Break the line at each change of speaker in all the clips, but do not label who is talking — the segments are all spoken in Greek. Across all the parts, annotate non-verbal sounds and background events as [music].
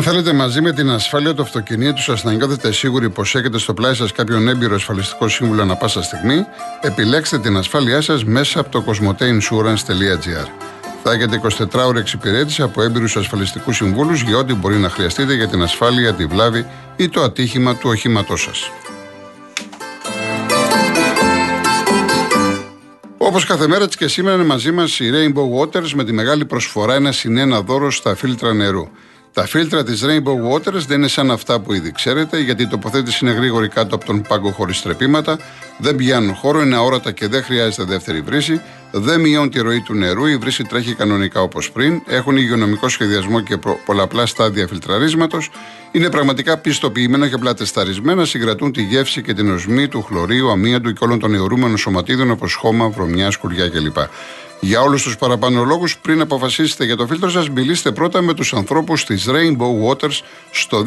Αν θέλετε μαζί με την ασφάλεια του αυτοκινήτου σας να νιώθετε σίγουροι πως έχετε στο πλάι σας κάποιον έμπειρο ασφαλιστικό σύμβουλο ανα πάσα στιγμή, επιλέξτε την ασφάλειά σας μέσα από το cosmoteinsurance.gr. Θα έχετε 24 ώρε εξυπηρέτηση από έμπειρους ασφαλιστικούς συμβούλους για ό,τι μπορεί να χρειαστείτε για την ασφάλεια, τη βλάβη ή το ατύχημα του οχήματός σας. Όπως κάθε μέρα τη και σήμερα είναι μαζί μας η Rainbow Waters με τη μεγάλη προσφορά ένα συνένα δώρο στα φίλτρα νερού. Τα φίλτρα της Rainbow Waters δεν είναι σαν αυτά που ήδη ξέρετε, γιατί η τοποθέτηση είναι γρήγορη κάτω από τον πάγκο χωρίς τρεπήματα, δεν πιάνουν χώρο, είναι αόρατα και δεν χρειάζεται δεύτερη βρύση, δεν μειώνει τη ροή του νερού, η βρύση τρέχει κανονικά όπως πριν, έχουν υγειονομικό σχεδιασμό και πολλαπλά στάδια φιλτραρίσματος, είναι πραγματικά πιστοποιημένα και απλά τεσταρισμένα, συγκρατούν τη γεύση και την οσμή του χλωρίου, αμύαντου και όλων των αιωρούμενων σωματίδων όπως χώμα, βρωμιά, σκουριά κλπ. Για όλους τους παραπάνω λόγου, πριν αποφασίσετε για το φίλτρο σας, μιλήστε πρώτα με τους ανθρώπους της Rainbow Waters στο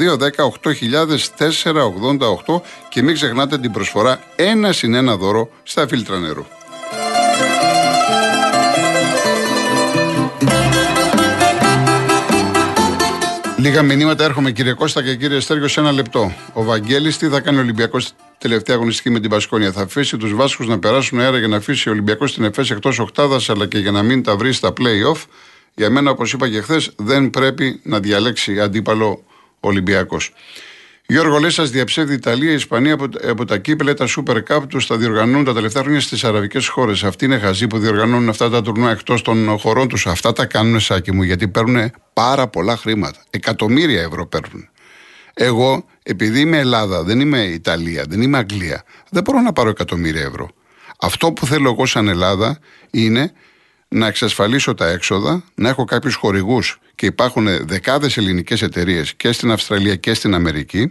210-8000-488 και μην ξεχνάτε την προσφορά ένα συν ένα δώρο στα φίλτρα νερού. Λίγα μηνύματα έρχομαι κύριε Κώστα και κύριε Στέργιο σε ένα λεπτό. Ο Βαγγέλης τι θα κάνει ο Ολυμπιακός τελευταία αγωνιστική με την Πασκόνια. Θα αφήσει τους Βάσκους να περάσουν αέρα για να αφήσει ο Ολυμπιακός την ΕΦΕΣ εκτός οκτάδας, αλλά και για να μην τα βρει στα playoff. Για μένα, όπως είπα και χθες, δεν πρέπει να διαλέξει αντίπαλο Ολυμπιακός. Γιώργο, λες, σας διαψεύδει η Ιταλία, η Ισπανία από, από τα κύπελα, τα Super Cup τους τα διοργανώνουν τα τελευταία χρόνια στις αραβικές χώρες. Αυτοί είναι χαζοί που διοργανώνουν αυτά τα τουρνουά εκτός των χωρών τους. Αυτά τα κάνουν σάκι μου γιατί παίρνουν πάρα πολλά χρήματα. Εκατομμύρια ευρώ παίρνουν. Εγώ, επειδή είμαι Ελλάδα, δεν είμαι Ιταλία, δεν είμαι Αγγλία, δεν μπορώ να πάρω εκατομμύρια ευρώ. Αυτό που θέλω εγώ σαν Ελλάδα είναι να εξασφαλίσω τα έξοδα, να έχω κάποιους χορηγούς και υπάρχουν δεκάδες ελληνικές εταιρείες και στην Αυστραλία και στην Αμερική,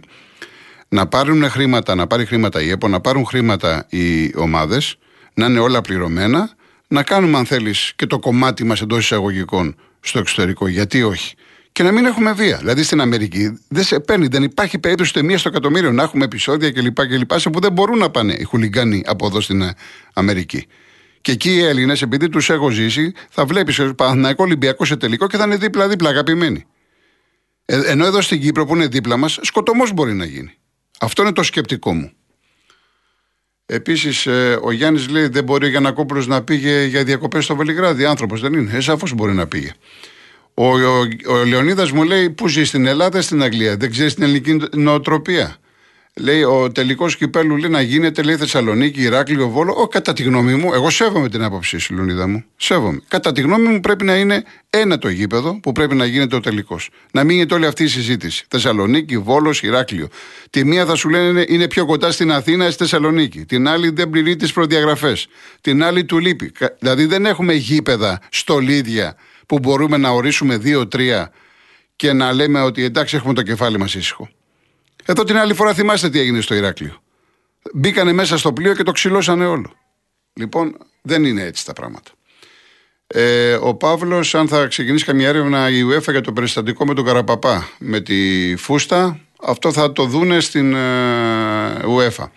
να πάρουν χρήματα, να πάρει χρήματα η ΕΠΟ, να πάρουν χρήματα οι ομάδες, να είναι όλα πληρωμένα, να κάνουμε αν θέλεις και το κομμάτι μας εντός εισαγωγικών στο εξωτερικό. Γιατί όχι; Και να μην έχουμε βία. Δηλαδή στην Αμερική δεν σε παίρνει, δεν υπάρχει περίπτωση ούτε μία στο εκατομμύριο να έχουμε επεισόδια κλπ. κλπ σε που δεν μπορούν να πάνε οι χουλιγκάνοι από εδώ στην ε, Αμερική. Και εκεί οι Έλληνες, επειδή τους έχω ζήσει, θα βλέπεις Παναθηναϊκός Ολυμπιακός σε τελικό και θα είναι δίπλα-δίπλα αγαπημένοι. Ε, ενώ εδώ στην Κύπρο που είναι δίπλα μας, σκοτωμός μπορεί να γίνει. Αυτό είναι το σκεπτικό μου. Επίσης, ε, ο Γιάννης λέει: Δεν μπορεί ο Γιανακόπουλο να πήγε για διακοπές στο Βελιγράδι. Άνθρωπος δεν είναι. Ε, μπορεί να πήγε. Ο, ο, ο Λεωνίδας μου λέει: Πού ζεις στην Ελλάδα, στην Αγγλία; Δεν ξέρεις την ελληνική νοοτροπία. Λέει: Ο τελικός κυπέλου λέει να γίνεται, λέει Θεσσαλονίκη, Ηράκλειο, Βόλο. Ο, κατά τη γνώμη μου, εγώ σέβομαι την άποψή σου, Λεωνίδα μου. Σέβομαι. Κατά τη γνώμη μου, πρέπει να είναι ένα το γήπεδο που πρέπει να γίνεται ο τελικός. Να μην γίνεται όλη αυτή η συζήτηση. Θεσσαλονίκη, Βόλος, Ηράκλειο. Τη μία θα σου λένε είναι πιο κοντά στην Αθήνα, στη Θεσσαλονίκη. Την άλλη δεν πληρεί τις προδιαγραφές. Την άλλη του λείπει. Δηλαδή δεν έχουμε γήπεδα στολίδια που μπορούμε να ορίσουμε δύο-τρία και να λέμε ότι εντάξει έχουμε το κεφάλι μας ήσυχο. Εδώ την άλλη φορά θυμάστε τι έγινε στο Ηράκλειο. Μπήκανε μέσα στο πλοίο και το ξυλώσανε όλο. Λοιπόν, δεν είναι έτσι τα πράγματα. Ε, ο Παύλος, αν θα ξεκινήσει καμία έρευνα η UEFA για το περιστατικό με τον Καραπαπά με τη φούστα, αυτό θα το δούνε στην ε, UEFA.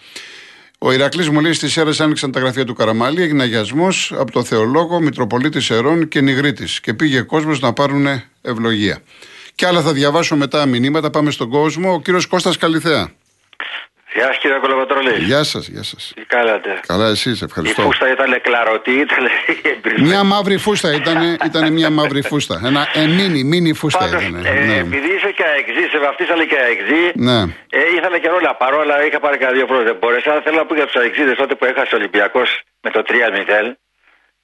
Ο Ηρακλής μου λέει στις αίρε άνοιξαν τα γραφεία του Καραμαλή, έγινε αγιασμός από το Θεολόγο, Μητροπολίτης Ερών και Νιγρήτη και πήγε κόσμος να πάρουν ευλογία. Και άλλα θα διαβάσω μετά μηνύματα. Πάμε στον κόσμο. Ο κύριος Κώστας Καλιθέα.
Γεια σας κύριε Κολοβατρολή.
Γεια σας, γεια σας.
Τι κάνατε;
Καλά, εσείς, ευχαριστώ.
Η φούστα ήταν κλαρωτή, ήταν
Μια μαύρη φούστα ήταν, ήταν μια μαύρη φούστα. Ένα ε, μίνι, μίνι φούστα
Πάντως,
ήταν.
Ε,
ναι.
Επειδή είσαι και αεξή, σε βαφτίσανε και αεξή,
ναι.
ε, ήθελα και όλα παρόλα, είχα πάρει κανένα δύο πρώτε. Μπορέσα, θέλω να πω για τους αεξίδες τότε που έχασε ο Ολυμπιακός με το 3-0.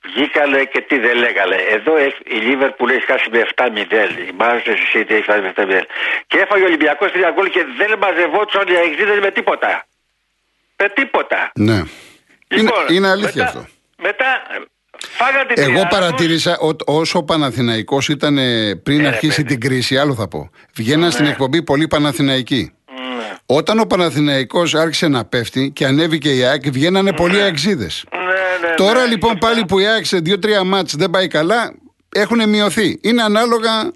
Βγήκανε και τι δεν λέγανε. Εδώ η Λίβερ που λέει χάσει με 7-0. Η Μάρστερ City έχει χάσει με 7-0. Και έφαγε ο Ολυμπιακός 3 γκολ και δεν μαζευόντουσαν οι αεξίδε με τίποτα. Με τίποτα.
Ναι.
Λοιπόν,
είναι, είναι αλήθεια
μετά,
αυτό.
Μετά φάγατε την
Εγώ παρατήρησα ότι όσο ο Παναθηναϊκός ήταν ε, πριν
Ε, ρε,
αρχίσει
παιδί.
την κρίση, άλλο θα πω. Βγαίναν στην εκπομπή πολύ Παναθηναϊκοί.
Ναι.
Όταν ο Παναθηναϊκός άρχισε να πέφτει και ανέβηκε η ΑΕΚ, βγαίνανε πολλοί αεξίδες.
Ναι, ναι,
Τώρα
ναι,
λοιπόν
σωστά.
πάλι που η ΑΕΚ σε δύο-τρία μάτς δεν πάει καλά, έχουν μειωθεί. Είναι ανάλογα.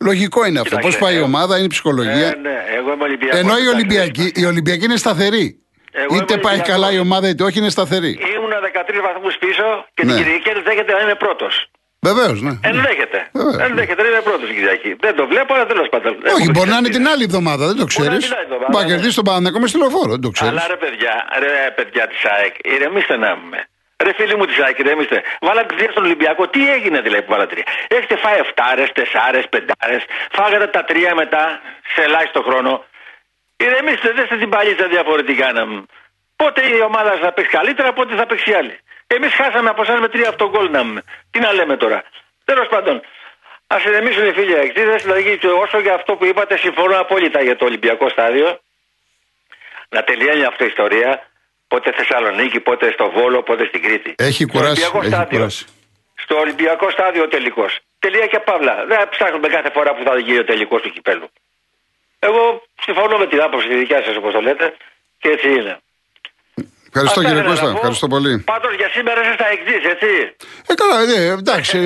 Λογικό είναι αυτό. Πώς
Κοίταξε,
πάει η
ε,
ομάδα, είναι η ψυχολογία.
Ναι, ναι, εγώ είμαι Ολυμπιακός.
Ενώ η
εντάξει,
Ολυμπιακή, η Ολυμπιακή είναι σταθερή.
Εγώ
είτε
είμαι
πάει
Ολυμπιακός.
καλά η ομάδα είτε όχι, είναι σταθερή.
Ήμουνα 13 βαθμούς πίσω και
Ναι.
την Κυριακή δέχεται να είναι πρώτος.
Βεβαίως, ναι.
Ενδέχεται.
Βεβαίως.
Ενδέχεται, είναι πρώτος Κυριακή. Δεν το βλέπω, αλλά τέλος πάντων.
Όχι,
Έχω
μπορεί να είναι
δει.
την άλλη εβδομάδα, δεν το
Μπορεί να
ξέρεις.
είναι την άλλη εβδομάδα,
Μπορεί να
ναι.
κερδίσει τον Παναγενικό μες στυλοφόρο, δεν το ξέρεις.
Αλλά ρε παιδιά, ρε παιδιά της ΑΕΚ, ηρεμήστε να είμαι. Ρε φίλοι μου τη ΑΕΚ, ηρεμήστε. Βάλατε τρία στον Ολυμπιακό. Τι έγινε δηλαδή που βάλατε τρία. Έχετε φάει 7, 4, 5. Φάγατε τα τρία μετά σε ελάχιστο χρόνο. Ηρεμήστε, δεν είστε την παλίτσα διαφορετικά να μου. Πότε η ομάδα θα παίξει καλύτερα, πότε θα παίξει η άλλη. Εμείς χάσαμε από εσάς με τρία αυτογκόλ να μου. Τι να λέμε τώρα. Τέλος πάντων, ας ηρεμήσουν οι φίλοι αεκτήδε. Δηλαδή, όσο για αυτό που είπατε, συμφωνώ απόλυτα για το Ολυμπιακό στάδιο. Να τελειώνει αυτή η ιστορία. Πότε Θεσσαλονίκη, πότε στο Βόλο, πότε στην Κρήτη.
Έχει
Στο
κουράσει.
Ολυμπιακό
Έχει
στάδιο.
κουράσει.
Στο Ολυμπιακό στάδιο ο τελικός. Τελεία και παύλα. Δεν ψάχνουμε κάθε φορά που θα γίνει ο τελικός του κυπέλου. Εγώ συμφωνώ με την άποψη τη δικιά σας, όπως το λέτε, και έτσι είναι.
Ευχαριστώ
Αυτά
κύριε
ήθελα
Κώστα,
να πω.
ευχαριστώ πολύ.
Πάντως για σήμερα είστε στα εξή, έτσι.
Ε, καλά, ε, εντάξει.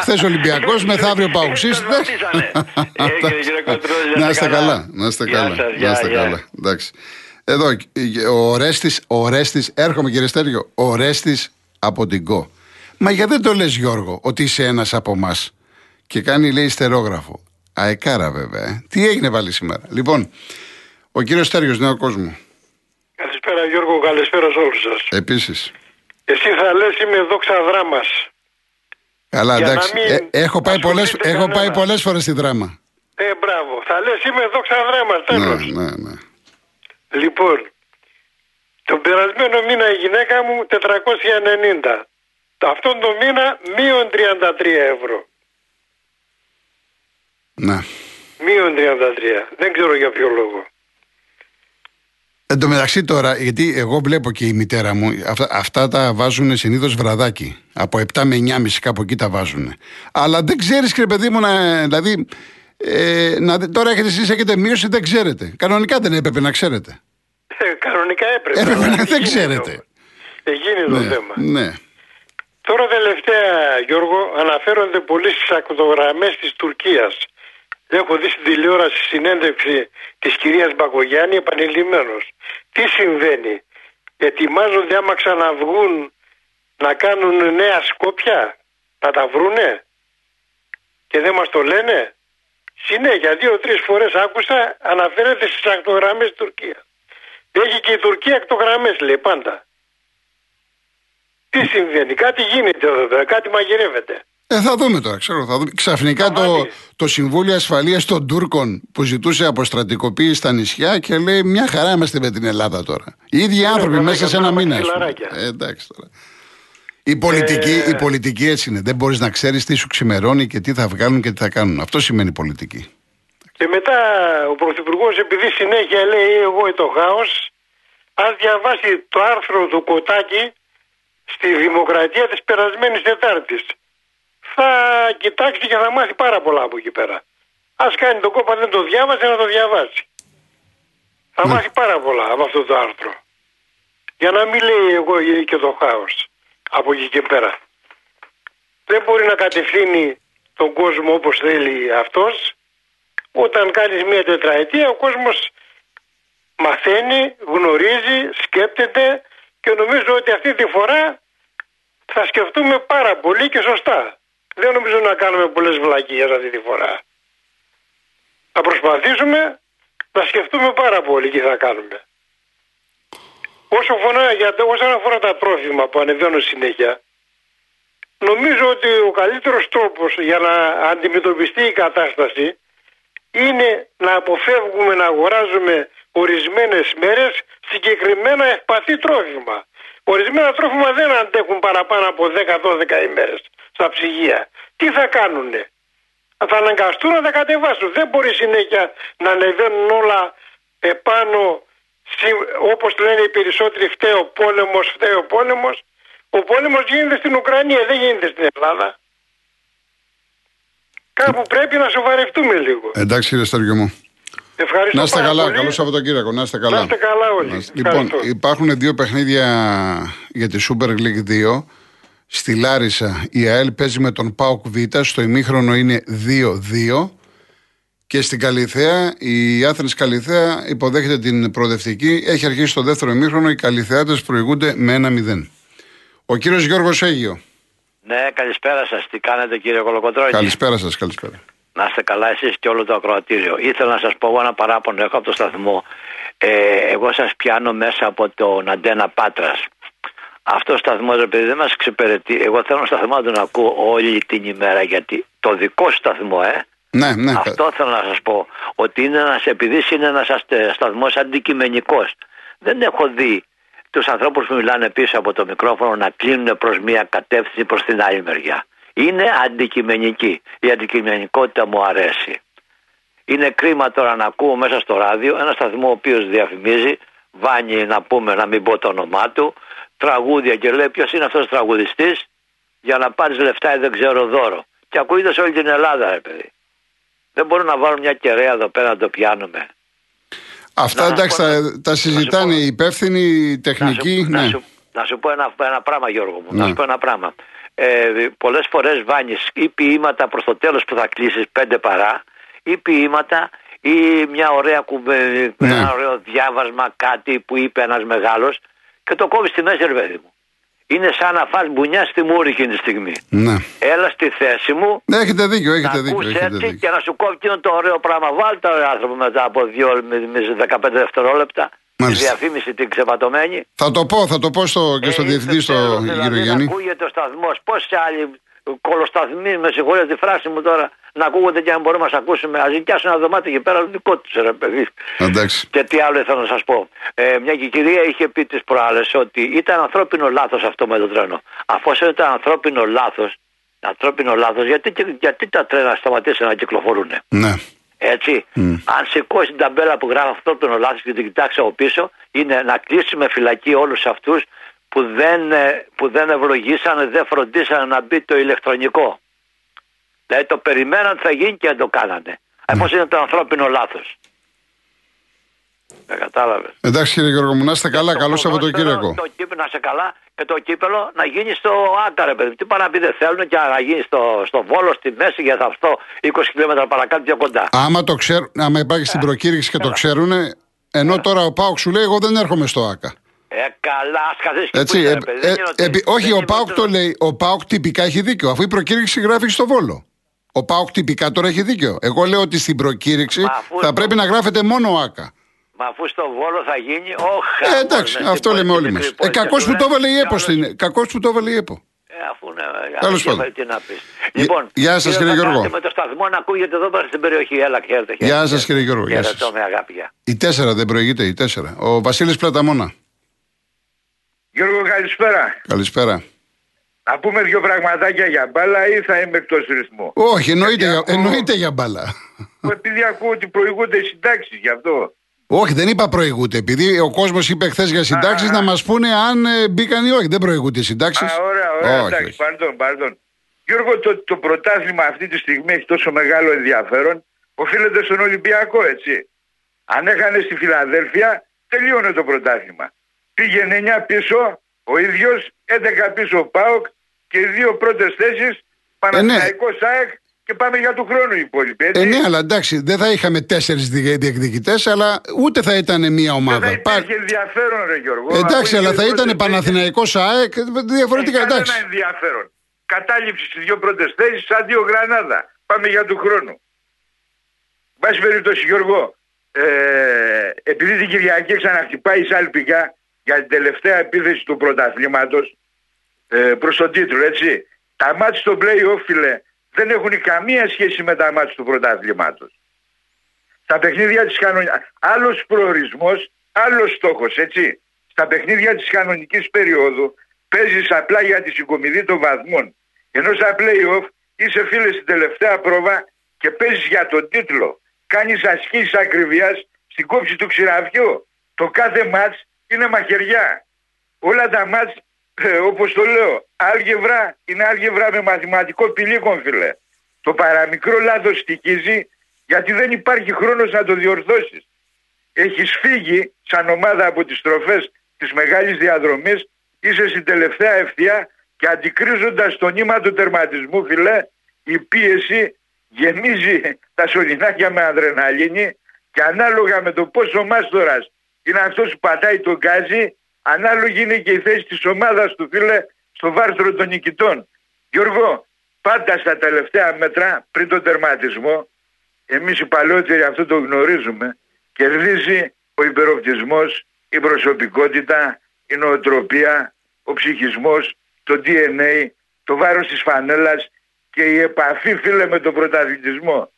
Χθες [laughs] Ολυμπιακός, μεθαύριο Παουξή.
Σας ρωτήσανε. [laughs] Ε, κύριε Κοντρόλη,
Να είστε καλά, να είστε
Γεια
καλά.
σας,
Να
γεια,
είστε
γεια.
καλά. Εντάξει. Εδώ, ο Ρέστης, ο Ρέστης, έρχομαι κύριε Στέργιο, ο Ρέστης από την ΚΟ. Μα γιατί δεν το λες Γιώργο, ότι είσαι ένας από εμάς; Και κάνει λέει ιστερόγραφο. Αεκάρα βέβαια. ε. Τι έγινε πάλι σήμερα; Λοιπόν, ο κύριος Στέργιος, νέο κόσμο.
Καλησπέρα Γιώργο, καλησπέρα σε όλους σας.
Επίσης.
Εσύ θα λες είμαι δόξα δράμας.
Καλά,
Για να
εντάξει.
μην
Ε, έχω πάει, πολλές,
ασχολείται
έχω πάει
κανένα.
πολλές φορές στη δράμα.
Ε, μπράβο. Θα λες είμαι δόξα δράμας, τέλος.
Ναι, ναι, ναι.
Λοιπόν, τον περασμένο μήνα η γυναίκα μου 490. Αυτόν τον μήνα μείον 33 ευρώ.
ναι.
Μείον 33. Δεν ξέρω για ποιο λόγο.
Εν τω μεταξύ τώρα, γιατί εγώ βλέπω και η μητέρα μου, αυτά, αυτά τα βάζουν συνήθως βραδάκι. Από 7 με 9.30 κάπου εκεί τα βάζουν. Αλλά δεν ξέρεις, και παιδί μου, να, δηλαδή. Ε, να, δει- τώρα έχετε εσείς έχετε μείωση, δεν ξέρετε. Κανονικά δεν έπρεπε να ξέρετε.
Ε, κανονικά έπρεπε.
Έπρεπε
αλλά
να δεν
γίνει
ξέρετε.
το- Εγίνει το
Ναι,
θέμα.
ναι.
Τώρα τελευταία, Γιώργο, αναφέρονται πολύ στις ακτογραμμές της Τουρκίας. Έχω δει στην τηλεόραση συνέντευξη της κυρίας Μπακογιάννη επανειλημμένος. Τι συμβαίνει, ετοιμάζονται άμα ξαναβγούν να κάνουν νέα σκόπια, να τα βρούνε; Και δεν μας το λένε; Συνέχεια, δύο-τρεις φορές άκουσα, αναφέρεται στις ακτογραμμές της Τουρκίας. Έχει και η Τουρκία ακτογραμμές, λέει πάντα. Τι συμβαίνει, κάτι γίνεται εδώ πέρα, κάτι μαγειρεύεται.
Ε, θα δούμε τώρα, ξέρω. Θα δούμε. Ξαφνικά το,
Σταμάτη.
το Συμβούλιο Ασφαλείας των Τούρκων που ζητούσε αποστρατικοποίηση στα νησιά και λέει μια χαρά είμαστε με την Ελλάδα τώρα. Οι ίδιοι άνθρωποι
βέβαια,
μέσα σε
για
ένα
πράγματα
μήνα. ας πούμε.
ξυλαράκια.
Ε, εντάξει τώρα. Η πολιτική,
Ε,
η πολιτική έτσι είναι. Δεν μπορείς να ξέρεις τι σου ξημερώνει και τι θα βγάλουν και τι θα κάνουν. Αυτό σημαίνει πολιτική.
Και μετά ο Πρωθυπουργός, επειδή συνέχεια λέει εγώ το χάο, ας διαβάσει το άρθρο του Κοτάκη στη Δημοκρατία της περασμένης Τετάρτης. Θα κοιτάξει και θα μάθει πάρα πολλά από εκεί πέρα. Α κάνει τον κόπο, αν δεν το διάβασε, να το διαβάσει. Θα μάθει πάρα πολλά από αυτό το άρθρο. Για να μην λέει εγώ και το χάο από εκεί και πέρα. Δεν μπορεί να κατευθύνει τον κόσμο όπως θέλει αυτός όταν κάνεις μια τετραετία ο κόσμος μαθαίνει, γνωρίζει, σκέπτεται και νομίζω ότι αυτή τη φορά θα σκεφτούμε πάρα πολύ και σωστά. Δεν νομίζω να κάνουμε πολλές βλακίες αυτή τη φορά. Θα προσπαθήσουμε να σκεφτούμε πάρα πολύ τι θα κάνουμε. Όσο φορά, για, όσον αφορά τα τρόφιμα που ανεβαίνουν συνέχεια, νομίζω ότι ο καλύτερος τρόπος για να αντιμετωπιστεί η κατάσταση είναι να αποφεύγουμε να αγοράζουμε ορισμένες μέρες συγκεκριμένα ευπαθή τρόφιμα. Ορισμένα τρόφιμα δεν αντέχουν παραπάνω από 10-12 ημέρες στα ψυγεία. Τι θα κάνουνε; Θα αναγκαστούν να τα κατεβάσουν. Δεν μπορεί συνέχεια να ανεβαίνουν όλα επάνω συ- όπως λένε οι περισσότεροι φταίει ο πόλεμος, φταίει ο πόλεμος. Ο πόλεμος γίνεται στην Ουκρανία, δεν γίνεται στην Ελλάδα. Κάπου πρέπει να σοβαρευτούμε λίγο.
Εντάξει, κύριε Στέργιο μου.
Ευχαριστώ
Να είστε
πάρα
καλά.
πολύ.
Καλό Σαββατοκύριακο. Να είστε καλά.
Να είστε καλά όλοι.
Να είστε- Λοιπόν,
Ευχαριστώ.
υπάρχουν δύο παιχνίδια για τη Super League 2. Στη Λάρισα η ΑΕΛ παίζει με τον ΠΑΟΚ Β. Στο ημίχρονο είναι 2-2. Και στην Καλιθέα, η Άθρης Καλιθέα υποδέχεται την προοδευτική. Έχει αρχίσει το δεύτερο ημίχρονο. Οι Καλιθεάτες προηγούνται με 1-0. Ο κύριος Γιώργος Αίγιο.
Ναι, καλησπέρα σας. Τι κάνετε, κύριε Κολοκοτρόνη.
Καλησπέρα σας, καλησπέρα.
Να είστε καλά, εσείς και όλο το ακροατήριο. Ήθελα να σας πω ένα παράπονο. Έχω από το σταθμό. Ε, εγώ σας πιάνω μέσα από τον Αντένα Πάτρας. Αυτό ο σταθμό, επειδή δεν μας ξεπεραιτεί. Εγώ θέλω σταθμό να τον ακούω όλη την ημέρα. Γιατί το δικό σταθμό, ε.
Ναι, ναι.
Αυτό θέλω να σας πω. Ότι είναι ένας, επειδή είναι ένας σταθμός αντικειμενικός. Δεν έχω δει τους ανθρώπους που μιλάνε πίσω από το μικρόφωνο να κλείνουν προς μία κατεύθυνση προς την άλλη μεριά. Είναι αντικειμενική. Η αντικειμενικότητα μου αρέσει. Είναι κρίμα τώρα να ακούω μέσα στο ράδιο ένα σταθμό ο οποίος διαφημίζει, βάνει να πούμε, να μην πω το όνομά του, τραγούδια και λέει ποιος είναι αυτός ο τραγουδιστής για να πάρεις λεφτά ή δεν ξέρω δώρο. Και ακούγεται σε όλη την Ελλάδα, ρε παιδί. Δεν μπορούν να βάλουν μια κεραία εδώ πέρα να το πιάνουμε.
Αυτά να εντάξει τα, τα συζητάνε οι υπεύθυνοι, τεχνικοί.
Να
ναι.
σου, να σου πω ένα, ένα πράγμα, Γιώργο μου. Να σου πω ένα πράγμα. Ε, Πολλές φορές βάνεις ή ποίηματα προς το τέλος που θα κλείσεις πέντε παρά, ή ποίηματα ή μια ωραία κουμπε...
Ναι.
ένα ωραίο διάβασμα, κάτι που είπε ένας μεγάλος και το κόβεις στη μέση, ρε παιδί μου. Είναι σαν να φας μπουνιά στη μούρη εκείνη τη στιγμή.
Ναι.
Έλα στη θέση μου,
Ναι, έχετε δίκιο, έχετε
να
δίκιο.
ακούς
Έχετε
έτσι
δίκιο.
και να σου κόβει εκείνο το ωραίο πράγμα. Βάλτε τον άνθρωπο μετά από δύο με, με 15 δευτερόλεπτα. Τη
Μάλιστα.
διαφήμιση την ξεπατωμένη.
Θα το πω, θα το πω στο, και στο
Ε,
διευθυντή, στο
θέλω,
κύριο
δηλαδή,
Γιάννη.
Να ακούγεται ο σταθμός. Πόσοι άλλοι κολοσταθμοί, με συγχωρείτε τη φράση μου τώρα, να ακούγονται και αν μπορούμε να σα ακούσουμε. Α νοικιάσουν ένα δωμάτιο εκεί πέρα, δικό του ρε παιδί.
Εντάξει.
Και τι άλλο ήθελα να σας πω. Ε, μια και η κυρία είχε πει τι προάλλε ότι ήταν ανθρώπινο λάθος αυτό με το τρένο. Αφού ήταν ανθρώπινο λάθος, ανθρώπινο λάθος, γιατί, και- γιατί τα τρένα σταματήσαν να κυκλοφορούν.
Ναι.
Έτσι. Αν σηκώσει την ταμπέλα που γράφει αυτό το λάθος και την κοιτάξει από πίσω, είναι να κλείσουμε φυλακή όλους αυτούς που δεν, ε, που δεν ευλογήσανε, δεν φροντίσανε να μπει το ηλεκτρονικό. Δηλαδή το περιμέναν ότι θα γίνει και δεν το κάνανε. Εφόσον είναι το ανθρώπινο λάθος. Δεν κατάλαβες.
Εντάξει κύριε Γιώργο μου, να είστε καλά.
Το
Καλό Σαββατοκύριακο.
ποδόσφαιρο, Το κύπελο να σε καλά και το κύπελο να γίνει στο Άκα, ρε παιδί. Τι πάνε να πει δεν θέλουν και να γίνει στο, στο Βόλο, στη μέση για αυτό 20 χιλιόμετρα παρακάτω πιο κοντά.
Άμα, το ξέρ, άμα υπάρχει στην προκήρυξη και το ξέρουν, ενώ τώρα ο Πάουκ σου λέει: Εγώ δεν έρχομαι στο ΑΚΑ.
Ε, καλά, ας καθίσει και
Έτσι,
που είναι,
ε,
ρε παιδί.
ε,
Δεν είναι ότι-
επί- όχι,
δεν
ο
είναι
Πάουκ
ότι-
το λέει. Ο Πάουκ τυπικά έχει δίκιο. Αφού η προκήρυξη γράφει στο Βόλο. Ο Πάουκ τυπικά τώρα έχει δίκιο. Εγώ λέω ότι στην προκήρυξη
Μα αφού
θα
το-
πρέπει να γράφεται μόνο ΑΚΑ.
Μα αφού στο Βόλο θα γίνει, όχι.
Ε, εντάξει, αυτό λέμε όλοι μας. Ε, κακός που το έβαλε η ΕΠΟ. στην- Κακός που το έβαλε η ΕΠΟ.
Ε, αφού ναι,
Τέλος
για-
πάντων.
Τι να πεις. Λοιπόν,
γεια σας, κύριε Γιώργο.
Βακάτε Με το σταθμό να ακούγεται εδώ πέρα στην περιοχή. Έλα, χαίρετε.
Γεια
χαίρετε.
σας, κύριε Γιώργο, γεια σας.
Χαιρετώ με αγάπη. γεια.
Η τέσσερα δεν προηγείται, η τέσσερα. Ο Βασίλης Πλαταμόνα.
Γιώργο καλησπέρα.
Καλησπέρα.
Να πούμε δύο πραγματάκια για μπάλα ή θα είμαι εκτός ρυθμού;
Όχι, εννοείται, για,
ακούω-
εννοείται για μπάλα.
Επειδή ακούω ότι προηγούνται συντάξεις γι' αυτό.
Όχι, δεν είπα προηγούνται. Επειδή ο κόσμος είπε χθες για συντάξεις,
Α,
να μας πούνε αν ε, μπήκαν ή όχι. Δεν προηγούνται οι συντάξεις.
Α, ωραία, ωραία.
Όχι,
εντάξει,
όχι.
παρδόν, παρδόν. Γιώργο, το, το πρωτάθλημα αυτή τη στιγμή έχει τόσο μεγάλο ενδιαφέρον. Οφείλεται στον Ολυμπιακό, έτσι. Αν έχανε στη Φιλαδέλφια, τελείωνε το πρωτάθλημα. Πήγαινε 9 πίσω, ο ίδιος, 11 πίσω ο Πάοκ και οι δύο πρώτες θέσεις Παναθηναϊκός ΑΕΚ και πάμε για του χρόνου οι υπόλοιποι. Έτσι.
Ε, ναι, αλλά εντάξει, δεν θα είχαμε τέσσερις διεκδικητές, αλλά ούτε θα ήταν μία
Δεν θα
ομάδα.
υπήρχε ενδιαφέρον, ρε Γιώργο.
Εντάξει,
Αφού
αλλά
οι
θα
δύο
ήταν
πρώτες
Παναθηναϊκός ΑΕΚ, διαφορετικά
Έχει
εντάξει.
κανένα ενδιαφέρον. Κατάληψη στις δύο πρώτες θέσεις σαν δύο γρανάδα. Πάμε για του χρόνου. Βάση περιπτώσει, Γιώργο, ε, επειδή την Κυριακή ξαναχτυπάει η Σάλπικα για την τελευταία επίθεση του πρωταθλήματος ε, προς τον τίτλο, έτσι. Τα μάτια στο play-off, φίλε, δεν έχουν καμία σχέση με τα μάτια του πρωταθλήματος. Στα παιχνίδια της κανονικής... Άλλος προορισμός, άλλος στόχος, έτσι. Στα παιχνίδια της κανονικής περίοδου παίζεις απλά για τη συγκομιδή των βαθμών. Ενώ στα play-off είσαι φίλε στην τελευταία πρόβα και παίζεις για τον τίτλο. Κάνεις ασκήσεις ακριβίας στην κόψη του ξηραφιού. Το κάθε μάτς είναι μαχαιριά. Όλα τα μάτς, ε, όπως το λέω, άλγευρα είναι άλγευρα με μαθηματικό πηλίκον φίλε. Το παραμικρό λάθος στοιχίζει γιατί δεν υπάρχει χρόνος να το διορθώσεις. Έχεις φύγει σαν ομάδα από τις στροφές της μεγάλης διαδρομής, είσαι στην τελευταία ευθεία και αντικρίζοντας το νήμα του τερματισμού φίλε, η πίεση γεμίζει τα σωληνάκια με αδρεναλίνη και ανάλογα με το πόσο μάστορας είναι αυτός που πατάει τον γκάζι, ανάλογη είναι και η θέση της ομάδας του φίλε στο βάρθρο των νικητών. Γιώργο, πάντα στα τελευταία μέτρα πριν τον τερματισμό, εμείς οι παλαιότεροι αυτό το γνωρίζουμε, κερδίζει ο υπεροπτισμός, η προσωπικότητα, η νοοτροπία, ο ψυχισμός, το DNA, το βάρος της φανέλας και η επαφή φίλε με τον πρωταθλητισμό.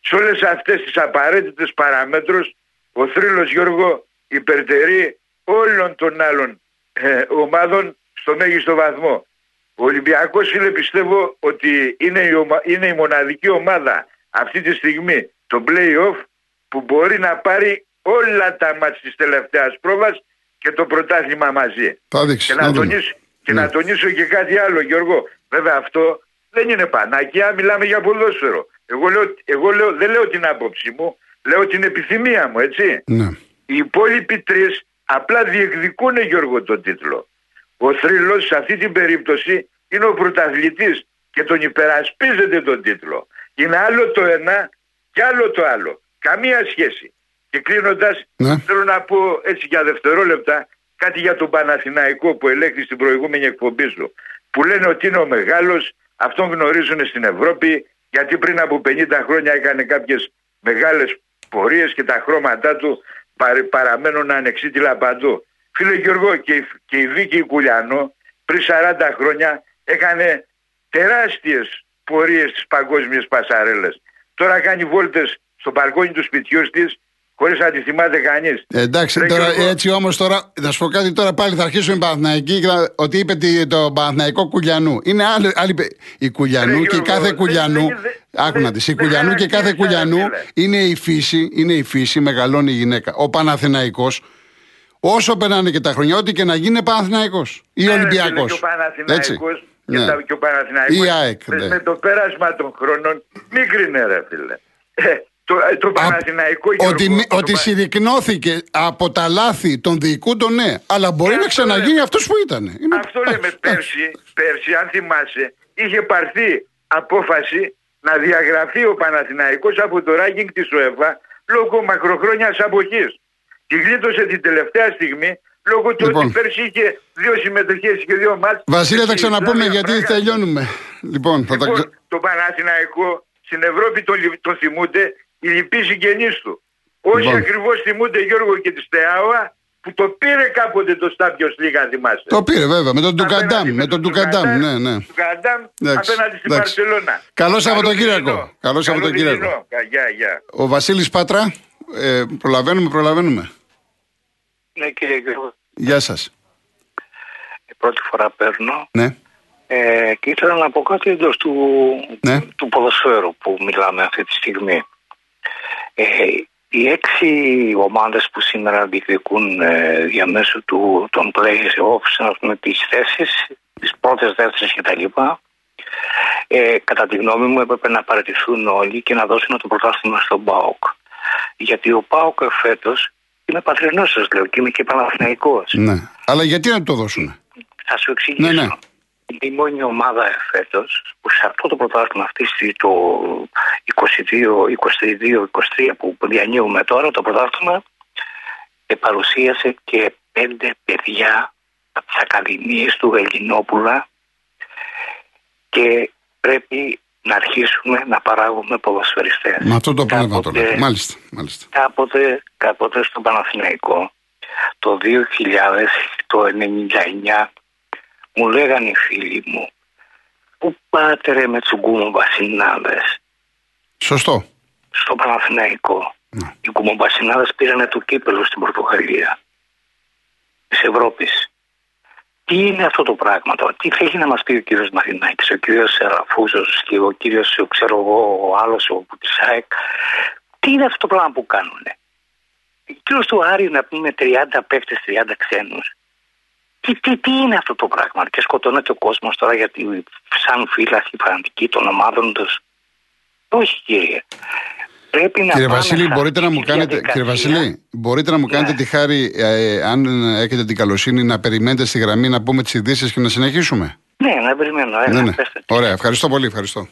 Σε όλες αυτές τις απαραίτητες παραμέτρους ο θρύλος Γιώργο υπερτερεί όλων των άλλων ε, ομάδων στο μέγιστο βαθμό. Ο Ολυμπιακός φίλε πιστεύω ότι είναι η, είναι η μοναδική ομάδα αυτή τη στιγμή το play-off που μπορεί να πάρει όλα τα μάτς της τελευταίας πρόβας και το πρωτάθλημα μαζί.
και,
να, τονίσω, και να ναι. τονίσω και κάτι άλλο Γιώργο. Βέβαια αυτό δεν είναι πανάκια, μιλάμε για ποδόσφαιρο. Εγώ, λέω, εγώ λέω, δεν λέω την άποψή μου, λέω την επιθυμία μου, έτσι.
Ναι.
Οι υπόλοιποι τρεις απλά διεκδικούν, Γιώργο, τον τίτλο. Ο θρύλος σε αυτή την περίπτωση είναι ο πρωταθλητής και τον υπερασπίζεται τον τίτλο. Είναι άλλο το ένα και άλλο το άλλο. Καμία σχέση. Και κλείνοντας, ναι. θέλω να πω έτσι για δευτερόλεπτα κάτι για τον Παναθηναϊκό που ελέγχθη στην προηγούμενη εκπομπή σου. Που λένε ότι είναι ο μεγάλος, αυτόν γνωρίζουν στην Ευρώπη, γιατί πριν από 50 χρόνια έκανε κάποιες μεγάλες πορείες και τα χρώματά του παραμένουν ανεξίτηλα παντού. Φίλε Γιώργο, και, και η Βίκη Κουλιανό πριν 40 χρόνια έκανε τεράστιες πορείες στις παγκόσμιες πασαρέλες. Τώρα κάνει βόλτες στο μπαλκόνι του σπιτιού της Χωρίς να τη θυμάται κανείς.
Ε, εντάξει, τώρα, έτσι όμως τώρα, θα σου πω κάτι τώρα πάλι θα αρχίσουμε Παναθηναϊκή ότι είπε το Παναθηναϊκό Κουλιανού. Είναι άλλη, άλλη η Κουλιανού και κάθε Κουλιανού. Άκου να δεις. Η Κουλιανού και κάθε Κουλιανού είναι η φύση, είναι η φύση, μεγαλώνει η γυναίκα. Ο Παναθηναϊκός όσο περνάνε και τα χρόνια, ό,τι και να γίνει είναι Παναθηναϊκός ή Ολυμπιακός.
Έτσι. Και, ναι. και ο Παναθηναϊκός
ναι.
με το πέρασμα των χρόνων μικρή ρε φίλε. Ε, το, ε, το Παναθηναϊκό
Ότι, ότι συρρυκνώθηκε από τα λάθη των διοικούντων, ναι. Αλλά μπορεί να ξαναγίνει αυτός που ήταν.
Είναι... Αυτό λέμε πέρσι, πέρσι, αν θυμάσαι, είχε πάρθει απόφαση να διαγραφεί ο Παναθηναϊκός από το ράγκινγκ της ΟΕΒΑ λόγω μακροχρόνιας αποχής. Και γλίτωσε την τελευταία στιγμή λόγω του λοιπόν. ότι πέρσι είχε δύο συμμετοχές και δύο μάτς.
Βασίλεια, θα ξαναπούμε γιατί πράγκα. τελειώνουμε. Λοιπόν, θα
λοιπόν, το Παναθηναϊκό στην Ευρώπη τον, το θυμούνται οι λοιποί συγγενείς του. Όσοι λοιπόν. ακριβώς θυμούνται Γιώργο και της Στεάουα που το πήρε κάποτε το Στάπιο Λίγα, θυμάστε.
Το πήρε βέβαια, με τον Τουκαντάμ. Με τον Τουκαντάμ, ναι, ναι.
Τουκαντάμ απέναντι στην Παρσελώνα.
Καλό Σαββατοκύριακο. Καλό Σαββατοκύριακο. Ο Βασίλης Πάτρα, ε, προλαβαίνουμε, προλαβαίνουμε.
Ναι, κύριε Γιώργο.
Γεια σας.
Πρώτη φορά παίρνω.
Ναι.
Ε, και ήθελα να πω κάτι εντός του, ναι. του ποδοσφαίρου που μιλάμε αυτή τη στιγμή. Ε, οι έξι ομάδες που σήμερα διεκδικούν ε, διαμέσου του, των play-offs με τις θέσεις, τις πρώτες, δεύτερες κτλ. Ε, κατά τη γνώμη μου έπρεπε να παραιτηθούν όλοι και να δώσουν το πρωτάθλημα στον ΠΑΟΚ. Γιατί ο ΠΑΟΚ φέτος είμαι πατρινός σας λέω και είμαι και Παναθηναϊκός.
Ναι. Αλλά γιατί να το δώσουν.
Θα σου εξηγήσω.
Ναι, ναι
η μόνη ομάδα φέτος που σε αυτό το πρωτάθλημα αυτή το 22, 22, 23 που διανύουμε τώρα το πρωτάθλημα παρουσίασε και πέντε παιδιά από τις Ακαδημίες του Ελληνόπουλα και πρέπει να αρχίσουμε να παράγουμε ποδοσφαιριστές.
Με αυτό το πνεύμα το λέτε. Μάλιστα, μάλιστα.
Κάποτε, κάποτε στο Παναθηναϊκό το 2000, το 99 μου λέγανε οι φίλοι μου, πού πάτε ρε με κουμομπασινάδες.
Σωστό.
Στο Παναθηναϊκό. Ναι. Οι κουμομπασινάδες πήρανε το κύπελο στην Πορτογαλία. Της Ευρώπης. Τι είναι αυτό το πράγμα τώρα, τι θέλει να μας πει ο κύριος Μαρινάκης, ο κύριος Σεραφούζος και ο κύριος, ξέρω εγώ, ο άλλος, ο Πουτισάεκ. Τι είναι αυτό το πράγμα που κάνουνε; Ο κύριος του Άρη να πούμε 30 παίκτες, 30 ξένους. Τι, τι, τι είναι αυτό το πράγμα και σκοτώνεται ο κόσμος τώρα γιατί σαν φύλαχοι φανατικοί των ομάδων τους. Όχι κύριε. Πρέπει να
κύριε Βασίλη, μπορείτε να μου κάνετε, κύριε Βασίλη, μπορείτε να μου κάνετε ναι. τη χάρη, ε, αν έχετε την καλοσύνη, να περιμένετε στη γραμμή να πούμε τις ειδήσεις και να συνεχίσουμε;
Ναι, να περιμένω. Έλα, ναι, ναι.
Ωραία, ευχαριστώ πολύ. Ευχαριστώ.